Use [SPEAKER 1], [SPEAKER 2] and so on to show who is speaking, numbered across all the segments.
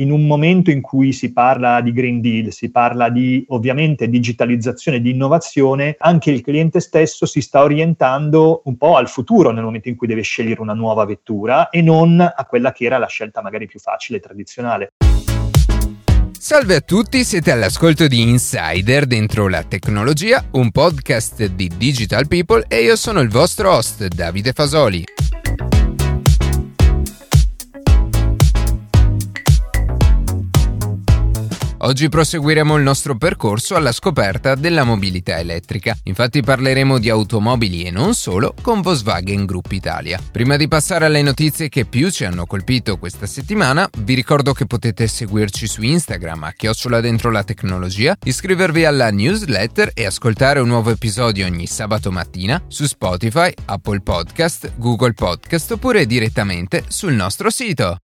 [SPEAKER 1] in un momento in cui si parla di Green Deal, si parla di ovviamente digitalizzazione, di innovazione, anche il cliente stesso si sta orientando un po' al futuro nel momento in cui deve scegliere una nuova vettura e non a quella che era la scelta magari più facile e tradizionale.
[SPEAKER 2] Salve a tutti, siete all'ascolto di Insider dentro la tecnologia, un podcast di Digital People e io sono il vostro host Davide Fasoli. Oggi proseguiremo il nostro percorso alla scoperta della mobilità elettrica. Infatti parleremo di automobili e non solo con Volkswagen Group Italia. Prima di passare alle notizie che più ci hanno colpito questa settimana, vi ricordo che potete seguirci su Instagram a chiocciola dentro la tecnologia, iscrivervi alla newsletter e ascoltare un nuovo episodio ogni sabato mattina su Spotify, Apple Podcast, Google Podcast oppure direttamente sul nostro sito.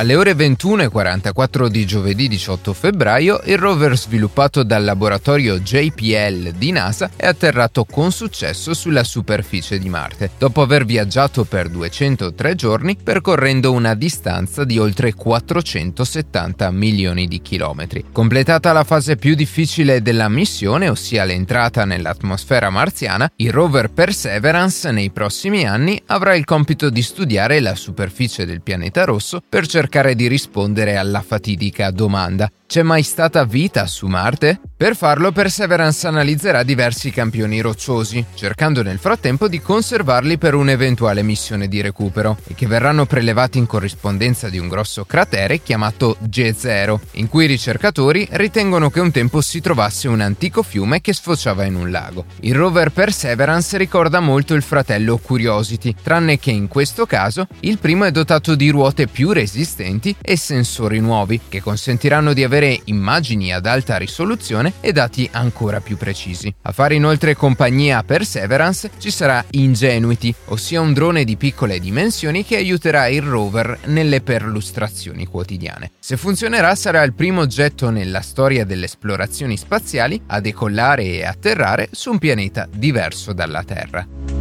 [SPEAKER 2] Alle ore 21.44 di giovedì 18 febbraio, il rover sviluppato dal laboratorio JPL di NASA è atterrato con successo sulla superficie di Marte, dopo aver viaggiato per 203 giorni percorrendo una distanza di oltre 470 milioni di chilometri. Completata la fase più difficile della missione, ossia l'entrata nell'atmosfera marziana, il rover Perseverance nei prossimi anni avrà il compito di studiare la superficie del pianeta rosso per cercare cercare di rispondere alla fatidica domanda c'è mai stata vita su Marte? Per farlo Perseverance analizzerà diversi campioni rocciosi, cercando nel frattempo di conservarli per un'eventuale missione di recupero, e che verranno prelevati in corrispondenza di un grosso cratere chiamato G0, in cui i ricercatori ritengono che un tempo si trovasse un antico fiume che sfociava in un lago. Il rover Perseverance ricorda molto il fratello Curiosity, tranne che in questo caso il primo è dotato di ruote più resistenti e sensori nuovi, che consentiranno di avere avere immagini ad alta risoluzione e dati ancora più precisi. A fare inoltre compagnia a Perseverance ci sarà Ingenuity, ossia un drone di piccole dimensioni che aiuterà il rover nelle perlustrazioni quotidiane. Se funzionerà sarà il primo oggetto nella storia delle esplorazioni spaziali a decollare e atterrare su un pianeta diverso dalla Terra.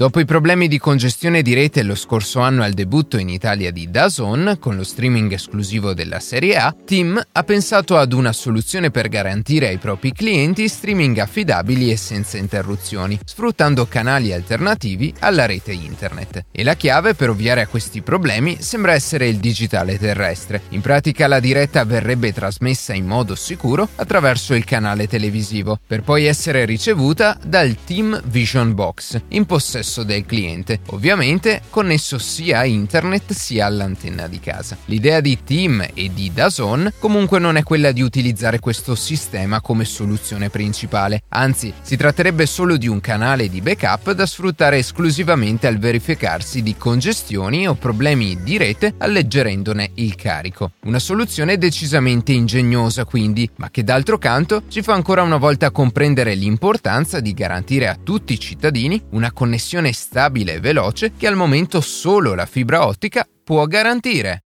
[SPEAKER 2] Dopo i problemi di congestione di rete lo scorso anno al debutto in Italia di DAZN, con lo streaming esclusivo della Serie A, Tim ha pensato ad una soluzione per garantire ai propri clienti streaming affidabili e senza interruzioni, sfruttando canali alternativi alla rete internet. E la chiave per ovviare a questi problemi sembra essere il digitale terrestre. In pratica la diretta verrebbe trasmessa in modo sicuro attraverso il canale televisivo, per poi essere ricevuta dal Team Vision Box, in possesso possesso del cliente, ovviamente connesso sia a internet sia all'antenna di casa. L'idea di Team e di Dazon comunque non è quella di utilizzare questo sistema come soluzione principale, anzi si tratterebbe solo di un canale di backup da sfruttare esclusivamente al verificarsi di congestioni o problemi di rete alleggerendone il carico. Una soluzione decisamente ingegnosa quindi, ma che d'altro canto ci fa ancora una volta comprendere l'importanza di garantire a tutti i cittadini una connessione connessione stabile e veloce che al momento solo la fibra ottica può garantire.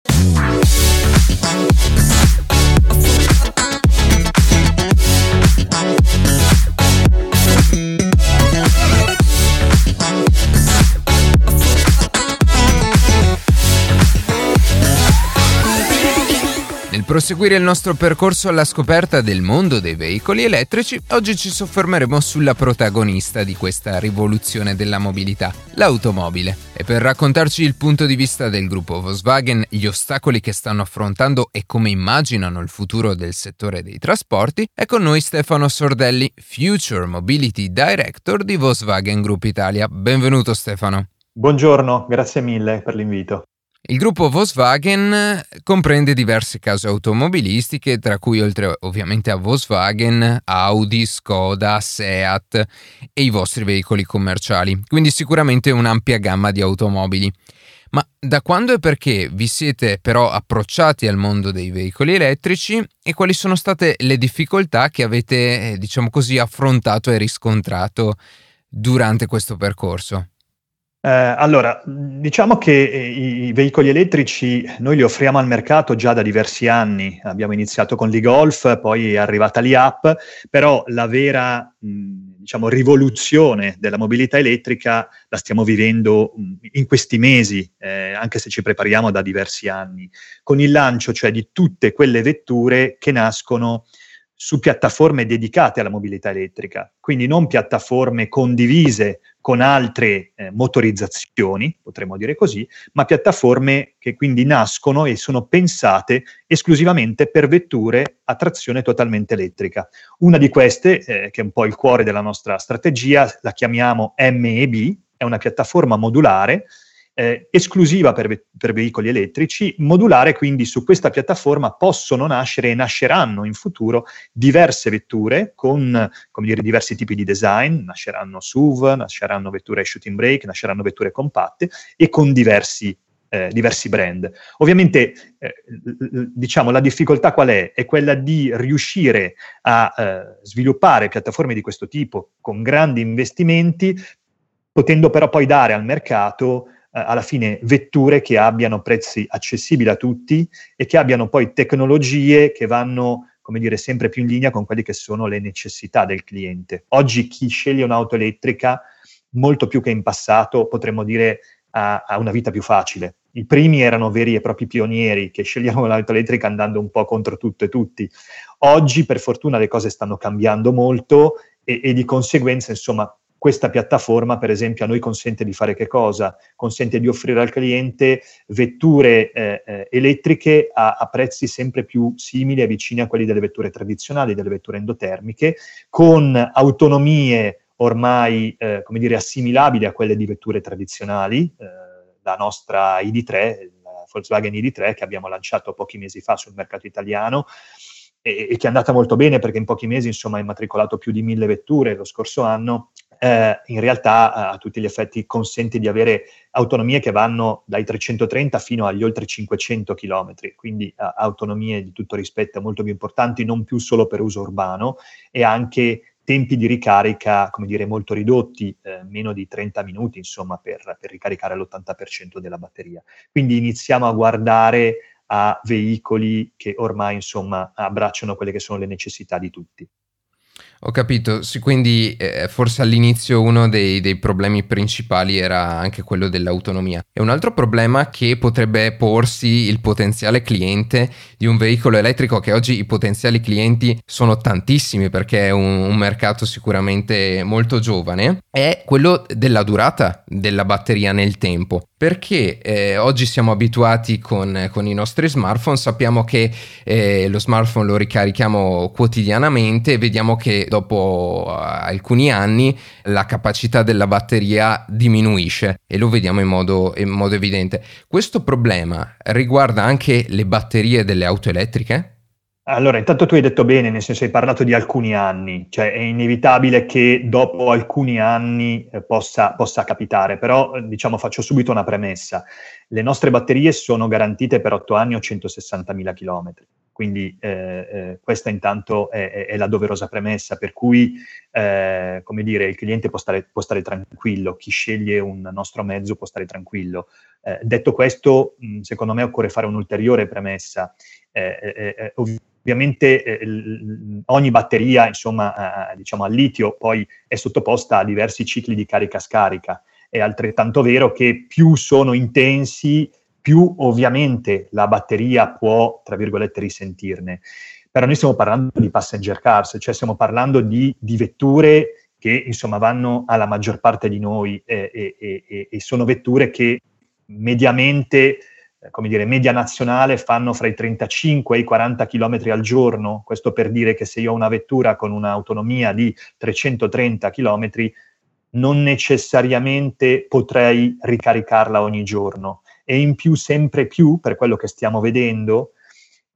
[SPEAKER 2] Proseguire il nostro percorso alla scoperta del mondo dei veicoli elettrici, oggi ci soffermeremo sulla protagonista di questa rivoluzione della mobilità, l'automobile. E per raccontarci il punto di vista del gruppo Volkswagen, gli ostacoli che stanno affrontando e come immaginano il futuro del settore dei trasporti, è con noi Stefano Sordelli, Future Mobility Director di Volkswagen Group Italia. Benvenuto Stefano.
[SPEAKER 1] Buongiorno, grazie mille per l'invito.
[SPEAKER 2] Il gruppo Volkswagen comprende diverse case automobilistiche, tra cui oltre ovviamente a Volkswagen, Audi, Skoda, Seat e i vostri veicoli commerciali, quindi sicuramente un'ampia gamma di automobili. Ma da quando e perché vi siete però approcciati al mondo dei veicoli elettrici e quali sono state le difficoltà che avete, diciamo così, affrontato e riscontrato durante questo percorso?
[SPEAKER 1] Eh, allora, diciamo che i, i veicoli elettrici noi li offriamo al mercato già da diversi anni. Abbiamo iniziato con l'e-Golf, poi è arrivata l'IAP, però la vera mh, diciamo, rivoluzione della mobilità elettrica la stiamo vivendo in questi mesi, eh, anche se ci prepariamo da diversi anni, con il lancio cioè di tutte quelle vetture che nascono su piattaforme dedicate alla mobilità elettrica, quindi non piattaforme condivise con altre eh, motorizzazioni, potremmo dire così, ma piattaforme che quindi nascono e sono pensate esclusivamente per vetture a trazione totalmente elettrica. Una di queste, eh, che è un po' il cuore della nostra strategia, la chiamiamo MEB, è una piattaforma modulare eh, esclusiva per, ve- per, veicoli elettrici, modulare quindi su questa piattaforma possono nascere e nasceranno in futuro diverse vetture con dire, diversi tipi di design, nasceranno SUV, nasceranno vetture shooting brake, nasceranno vetture compatte e con diversi eh, diversi brand. Ovviamente, eh, diciamo, la difficoltà qual è? È quella di riuscire a eh, sviluppare piattaforme di questo tipo con grandi investimenti, potendo però poi dare al mercato alla fine vetture che abbiano prezzi accessibili a tutti e che abbiano poi tecnologie che vanno come dire, sempre più in linea con quelle che sono le necessità del cliente. Oggi chi sceglie un'auto elettrica, molto più che in passato, potremmo dire, ha, ha una vita più facile. I primi erano veri e propri pionieri che sceglievano l'auto elettrica andando un po' contro tutto e tutti. Oggi, per fortuna, le cose stanno cambiando molto e, e di conseguenza, insomma, questa piattaforma, per esempio, a noi consente di fare che cosa? Consente di offrire al cliente vetture eh, eh, elettriche a, a, prezzi sempre più simili e vicini a quelli delle vetture tradizionali, delle vetture endotermiche, con autonomie ormai, eh, come dire, assimilabili a quelle di vetture tradizionali, eh, la nostra ID3, la Volkswagen ID3 che abbiamo lanciato pochi mesi fa sul mercato italiano, e, che è andata molto bene perché in pochi mesi insomma ha immatricolato più di mille vetture lo scorso anno eh, in realtà eh, a tutti gli effetti consente di avere autonomie che vanno dai 330 fino agli oltre 500 km, quindi eh, autonomie di tutto rispetto molto più importanti, non più solo per uso urbano e anche tempi di ricarica, come dire, molto ridotti, eh, meno di 30 minuti, insomma, per, per ricaricare l'80% della batteria. Quindi iniziamo a guardare a veicoli che ormai, insomma, abbracciano quelle che sono le necessità di tutti.
[SPEAKER 2] Ho capito, sì, quindi eh, forse all'inizio uno dei, dei, problemi principali era anche quello dell'autonomia. E un altro problema che potrebbe porsi il potenziale cliente di un veicolo elettrico, che oggi i potenziali clienti sono tantissimi perché è un, un mercato sicuramente molto giovane, è quello della durata della batteria nel tempo perché eh, oggi siamo abituati con, con, i nostri smartphone, sappiamo che eh, lo smartphone lo ricarichiamo quotidianamente e vediamo che dopo uh, alcuni anni la capacità della batteria diminuisce e lo vediamo in modo, in modo evidente. Questo problema riguarda anche le batterie delle auto elettriche?
[SPEAKER 1] Allora, intanto tu hai detto bene, nel senso hai parlato di alcuni anni, cioè è inevitabile che dopo alcuni anni eh, possa, possa, capitare, però eh, diciamo faccio subito una premessa. Le nostre batterie sono garantite per 8 anni o 160.000 km, quindi eh, eh, questa intanto è, è, la doverosa premessa, per cui eh, come dire, il cliente può stare, può stare, tranquillo, chi sceglie un nostro mezzo può stare tranquillo. Eh, detto questo, mh, secondo me occorre fare un'ulteriore premessa. Ov- Ovviamente eh, ogni batteria, insomma, eh, diciamo al litio, poi è sottoposta a diversi cicli di carica-scarica. È altrettanto vero che più sono intensi, più ovviamente la batteria può, tra virgolette, risentirne. Però noi stiamo parlando di passenger cars, cioè stiamo parlando di, di vetture che insomma vanno alla maggior parte di noi eh, e, sono vetture che mediamente eh, come dire, media nazionale fanno fra i 35 e i 40 km al giorno, questo per dire che se io ho una vettura con un'autonomia di 330 km, non necessariamente potrei ricaricarla ogni giorno. E in più, sempre più, per quello che stiamo vedendo,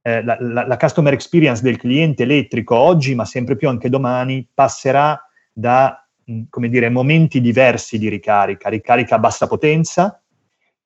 [SPEAKER 1] eh, la, la, la customer experience del cliente elettrico oggi, ma sempre più anche domani, passerà da, come dire, momenti diversi di ricarica, ricarica a bassa potenza,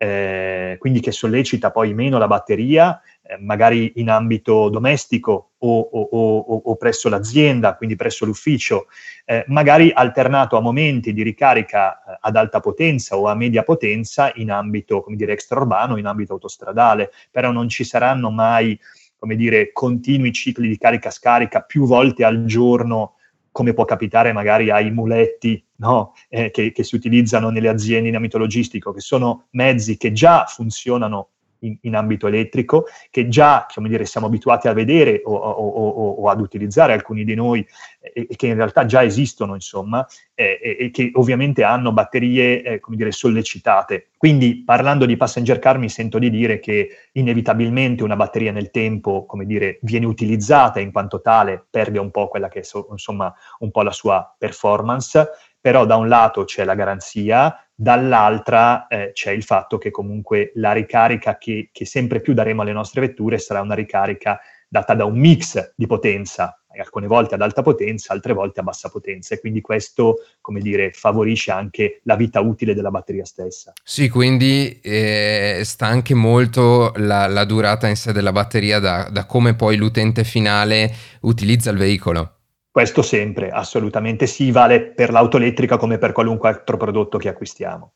[SPEAKER 1] eh, quindi che sollecita poi meno la batteria, eh, magari in ambito domestico o, o, o, o presso l'azienda, quindi presso l'ufficio, eh, magari alternato a momenti di ricarica eh, ad alta potenza o a media potenza in ambito, come dire, extraurbano, in ambito autostradale, però non ci saranno mai, come dire, continui cicli di carica-scarica più volte al giorno come può capitare magari ai muletti no? eh, che, che, si utilizzano nelle aziende in ambito logistico, che sono mezzi che già funzionano in, in ambito elettrico, che già dire, siamo abituati a vedere o, o, o, o, ad utilizzare alcuni di noi e, e, che in realtà già esistono, insomma, eh, e, e, che ovviamente hanno batterie, eh, dire, sollecitate. Quindi parlando di passenger car mi sento di dire che inevitabilmente una batteria nel tempo, dire, viene utilizzata in quanto tale, perde un po' quella che è, insomma, un po' la sua performance, però da un lato c'è la garanzia, dall'altra eh, c'è il fatto che comunque la ricarica che, che, sempre più daremo alle nostre vetture sarà una ricarica data da un mix di potenza, alcune volte ad alta potenza, altre volte a bassa potenza e quindi questo, come dire, favorisce anche la vita utile della batteria stessa.
[SPEAKER 2] Sì, quindi eh, sta anche molto la, la, durata in sé della batteria da, da come poi l'utente finale utilizza il veicolo.
[SPEAKER 1] Questo sempre, assolutamente sì, vale per l'auto elettrica come per qualunque altro prodotto che acquistiamo.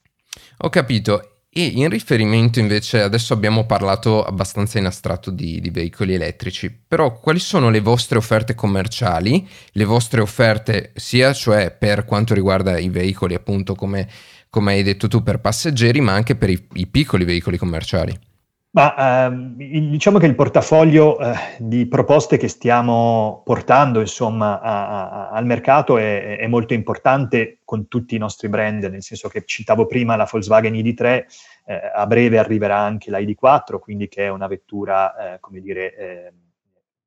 [SPEAKER 2] Ho capito. E in riferimento invece, adesso abbiamo parlato abbastanza in astratto di, di, veicoli elettrici, però quali sono le vostre offerte commerciali, le vostre offerte sia cioè per quanto riguarda i veicoli appunto come, come hai detto tu per passeggeri, ma anche per i, i piccoli veicoli commerciali?
[SPEAKER 1] Ma ehm, diciamo che il portafoglio eh, di proposte che stiamo portando insomma, a, a, al mercato è, è, molto importante con tutti i nostri brand, nel senso che citavo prima la Volkswagen ID3, eh, a breve arriverà anche la ID4, quindi che è una vettura, eh, come dire, eh,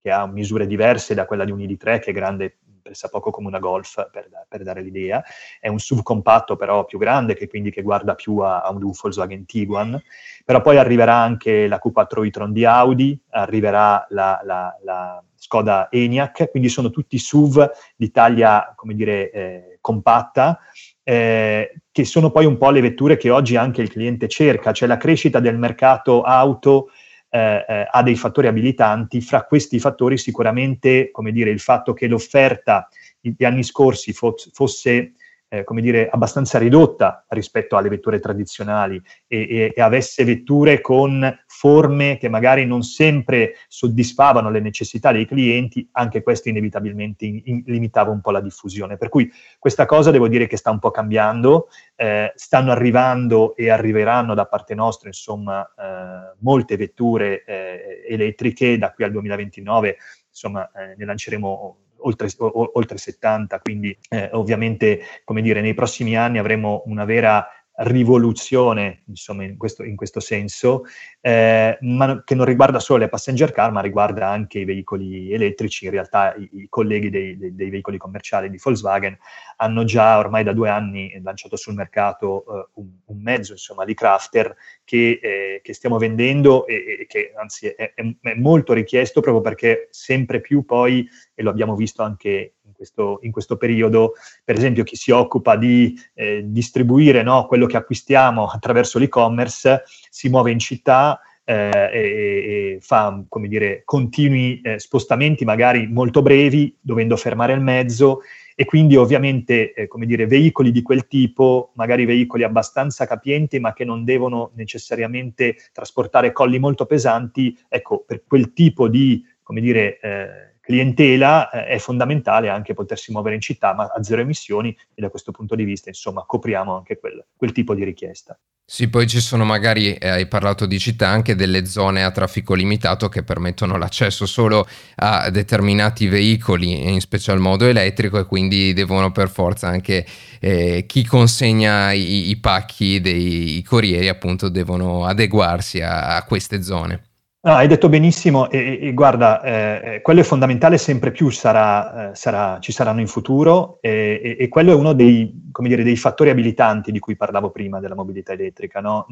[SPEAKER 1] che ha misure diverse da quella di un ID3, che è grande pressappoco come una Golf, per, per, dare l'idea. È un SUV compatto però più grande, che quindi che guarda più a, a un Volkswagen Tiguan. Però poi arriverà anche la Q4 e-tron di Audi, arriverà la, la, la Skoda ENIAC, quindi sono tutti SUV di taglia, come dire, eh, compatta, eh, che sono poi un po' le vetture che oggi anche il cliente cerca, cioè la crescita del mercato auto eh, eh, ha dei fattori abilitanti, fra questi fattori sicuramente, come dire, il fatto che l'offerta negli anni scorsi fo- fosse eh, come dire, abbastanza ridotta rispetto alle vetture tradizionali e, e, e, avesse vetture con forme che magari non sempre soddisfavano le necessità dei clienti, anche questo inevitabilmente in, in, limitava un po' la diffusione. Per cui questa cosa devo dire che sta un po' cambiando, eh, stanno arrivando e arriveranno da parte nostra, insomma, eh, molte vetture eh, elettriche da qui al 2029, insomma, eh, ne lanceremo oltre, o, oltre 70, quindi eh, ovviamente, come dire, nei prossimi anni avremo una vera rivoluzione, insomma, in questo, in questo senso, eh, ma che non riguarda solo le passenger car, ma riguarda anche i veicoli elettrici. In realtà i, i colleghi dei, dei, dei, veicoli commerciali di Volkswagen hanno già ormai da due anni lanciato sul mercato eh, un, un, mezzo, insomma, di crafter che, eh, che stiamo vendendo e, e che anzi è, è, è molto richiesto proprio perché sempre più poi, e lo abbiamo visto anche questo, in questo periodo, per esempio chi si occupa di eh, distribuire no, quello che acquistiamo attraverso l'e-commerce si muove in città eh, e, e, fa, come dire, continui eh, spostamenti magari molto brevi, dovendo fermare il mezzo e quindi ovviamente, eh, come dire, veicoli di quel tipo, magari veicoli abbastanza capienti, ma che non devono necessariamente trasportare colli molto pesanti, ecco, per quel tipo di, come dire, eh, clientela eh, è fondamentale anche potersi muovere in città, ma a zero emissioni e da questo punto di vista, insomma, copriamo anche quel, quel tipo di richiesta.
[SPEAKER 2] Sì, poi ci sono magari, eh, hai parlato di città, anche delle zone a traffico limitato che permettono l'accesso solo a determinati veicoli, in special modo elettrico, e quindi devono per forza anche eh, chi consegna i, i, pacchi dei corrieri, appunto, devono adeguarsi a, a queste zone.
[SPEAKER 1] No, hai detto benissimo e, e guarda, eh, eh, quello è fondamentale, sempre più sarà, eh, sarà, ci saranno in futuro e, e, e quello è uno dei, dire, dei, fattori abilitanti di cui parlavo prima della mobilità elettrica. No?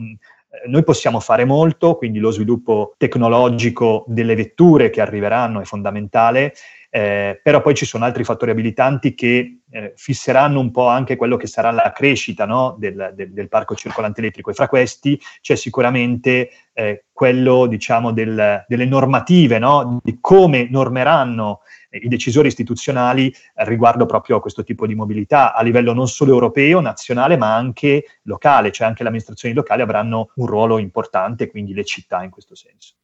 [SPEAKER 1] Eh, noi possiamo fare molto, quindi lo sviluppo tecnologico delle vetture che arriveranno è fondamentale, eh, però poi ci sono altri fattori abilitanti che eh, fisseranno un po' anche quello che sarà la crescita no, del, del, del, parco circolante elettrico. E fra questi c'è sicuramente eh, quello diciamo, del, delle normative, no, di come normeranno i decisori istituzionali riguardo proprio a questo tipo di mobilità a livello non solo europeo, nazionale, ma anche locale, cioè anche le amministrazioni locali avranno un ruolo importante, quindi le città in questo senso.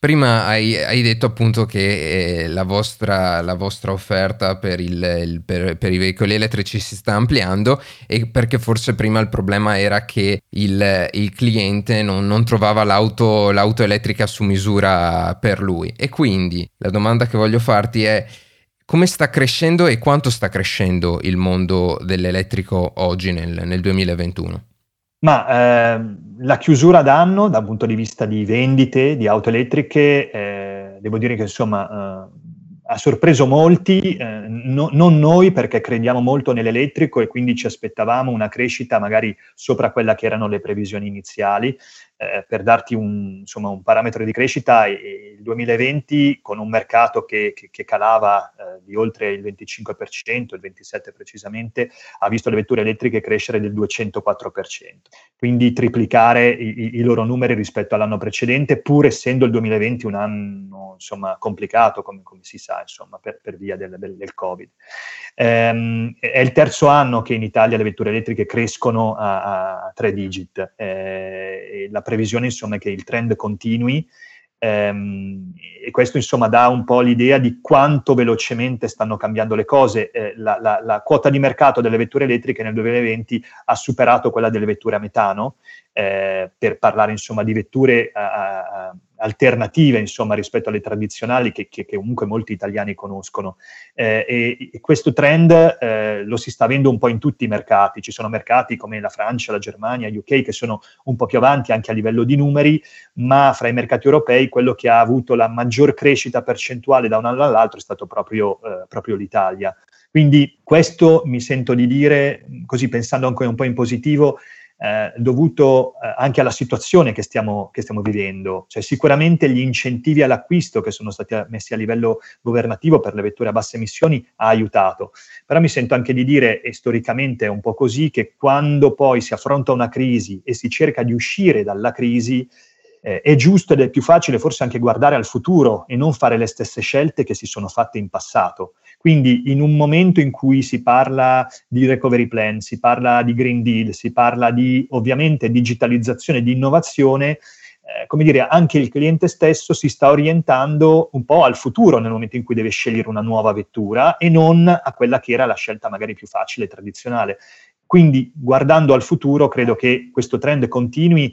[SPEAKER 2] Prima hai, hai, detto appunto che eh, la, vostra, la, vostra, offerta per, il, il, per, per, i veicoli elettrici si sta ampliando e perché forse prima il problema era che il, il cliente non, non trovava l'auto, l'auto elettrica su misura per lui. E quindi la domanda che voglio farti è come sta crescendo e quanto sta crescendo il mondo dell'elettrico oggi nel, nel 2021?
[SPEAKER 1] Ma eh, la chiusura d'anno, dal punto di vista di vendite di auto elettriche, eh, devo dire che insomma eh, ha sorpreso molti, eh, no, non noi perché crediamo molto nell'elettrico e quindi ci aspettavamo una crescita magari sopra quella che erano le previsioni iniziali, eh, per darti un, insomma, un, parametro di crescita, il 2020 con un mercato che, che, che calava eh, di oltre il 25%, il 27% precisamente, ha visto le vetture elettriche crescere del 204%, quindi triplicare i, i loro numeri rispetto all'anno precedente, pur essendo il 2020 un anno insomma, complicato, come, come si sa, insomma, per, per via del, del, del Covid. Ehm, è il terzo anno che in Italia le vetture elettriche crescono a, a tre digit. Eh, la previsione insomma che il trend continui ehm, e questo insomma dà un po' l'idea di quanto velocemente stanno cambiando le cose. Eh, la, la, la, quota di mercato delle vetture elettriche nel 2020 ha superato quella delle vetture a metano, eh, per parlare insomma di vetture a, a, alternative insomma, rispetto alle tradizionali che, che, che, comunque molti italiani conoscono. Eh, e, e, questo trend eh, lo si sta avendo un po' in tutti i mercati. Ci sono mercati come la Francia, la Germania, UK che sono un po' più avanti anche a livello di numeri, ma fra i mercati europei quello che ha avuto la maggior crescita percentuale da un anno all'altro è stato proprio, eh, proprio l'Italia. Quindi questo mi sento di dire, così pensando anche un po' in positivo, eh, dovuto eh, anche alla situazione che stiamo, che stiamo, vivendo. Cioè, sicuramente gli incentivi all'acquisto che sono stati messi a livello governativo per le vetture a basse emissioni ha aiutato. Però mi sento anche di dire, e storicamente è un po' così, che quando poi si affronta una crisi e si cerca di uscire dalla crisi, eh, è giusto ed è più facile forse anche guardare al futuro e non fare le stesse scelte che si sono fatte in passato. Quindi in un momento in cui si parla di recovery plan, si parla di Green Deal, si parla di ovviamente digitalizzazione, di innovazione, eh, come dire, anche il cliente stesso si sta orientando un po' al futuro nel momento in cui deve scegliere una nuova vettura e non a quella che era la scelta magari più facile e tradizionale. Quindi guardando al futuro credo che questo trend continui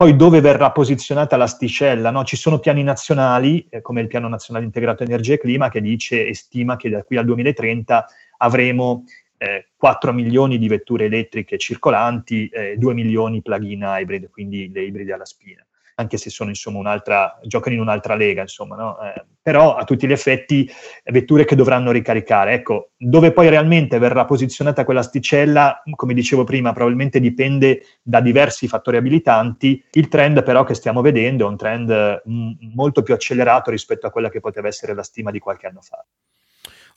[SPEAKER 1] poi dove verrà posizionata l'asticella? No? Ci sono piani nazionali, eh, come il Piano Nazionale Integrato Energia e Clima, che dice e stima che da qui al 2030 avremo eh, 4 milioni di vetture elettriche circolanti, eh, 2 milioni plug-in hybrid, quindi le ibride alla spina anche se sono insomma un'altra, giocano in un'altra lega, insomma, no? eh, però a tutti gli effetti vetture che dovranno ricaricare. Ecco, dove poi realmente verrà posizionata quella sticella, come dicevo prima, probabilmente dipende da diversi fattori abilitanti. Il trend però che stiamo vedendo è un trend m- mm, molto più accelerato rispetto a quella che poteva essere la stima di qualche anno fa.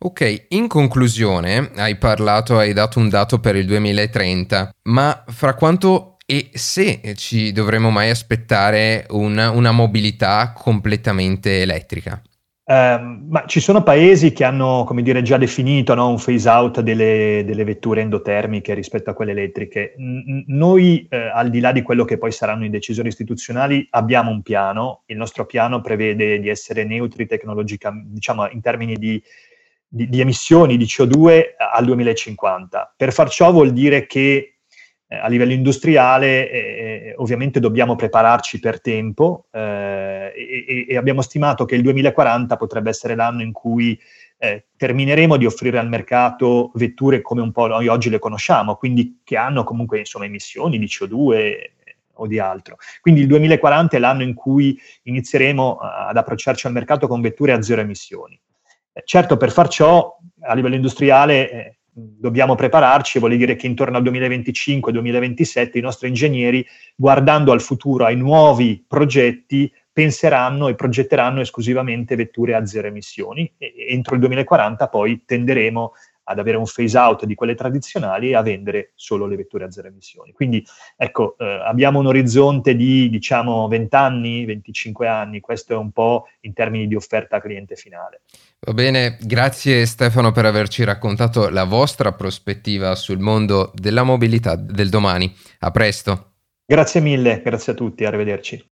[SPEAKER 2] Ok, in conclusione hai parlato, hai dato un dato per il 2030, ma fra quanto e se ci dovremmo mai aspettare una, una mobilità completamente elettrica?
[SPEAKER 1] Eh, ma ci sono paesi che hanno, come dire, già definito no, un phase out delle, delle, vetture endotermiche rispetto a quelle elettriche. N- noi, eh, al di là di quello che poi saranno i decisori istituzionali, abbiamo un piano. Il nostro piano prevede di essere neutri tecnologicamente, diciamo, in termini di, di, di emissioni di CO2 al 2050. Per far ciò vuol dire che a livello industriale eh, ovviamente dobbiamo prepararci per tempo eh, e, e, abbiamo stimato che il 2040 potrebbe essere l'anno in cui eh, termineremo di offrire al mercato vetture come un po' noi oggi le conosciamo, quindi che hanno comunque insomma, emissioni di CO2 eh, o di altro. Quindi il 2040 è l'anno in cui inizieremo ad approcciarci al mercato con vetture a zero emissioni. certo, per far ciò a livello industriale dobbiamo prepararci, vuol dire che intorno al 2025-2027 i nostri ingegneri, guardando al futuro, ai nuovi progetti, penseranno e progetteranno esclusivamente vetture a zero emissioni. E entro il 2040 poi tenderemo ad avere un phase out di quelle tradizionali e a vendere solo le vetture a zero emissioni. Quindi ecco, eh, abbiamo un orizzonte di diciamo 20 anni, 25 anni, questo è un po' in termini di offerta cliente finale.
[SPEAKER 2] Va bene, grazie Stefano per averci raccontato la vostra prospettiva sul mondo della mobilità del domani. A presto.
[SPEAKER 1] Grazie mille, grazie a tutti, arrivederci.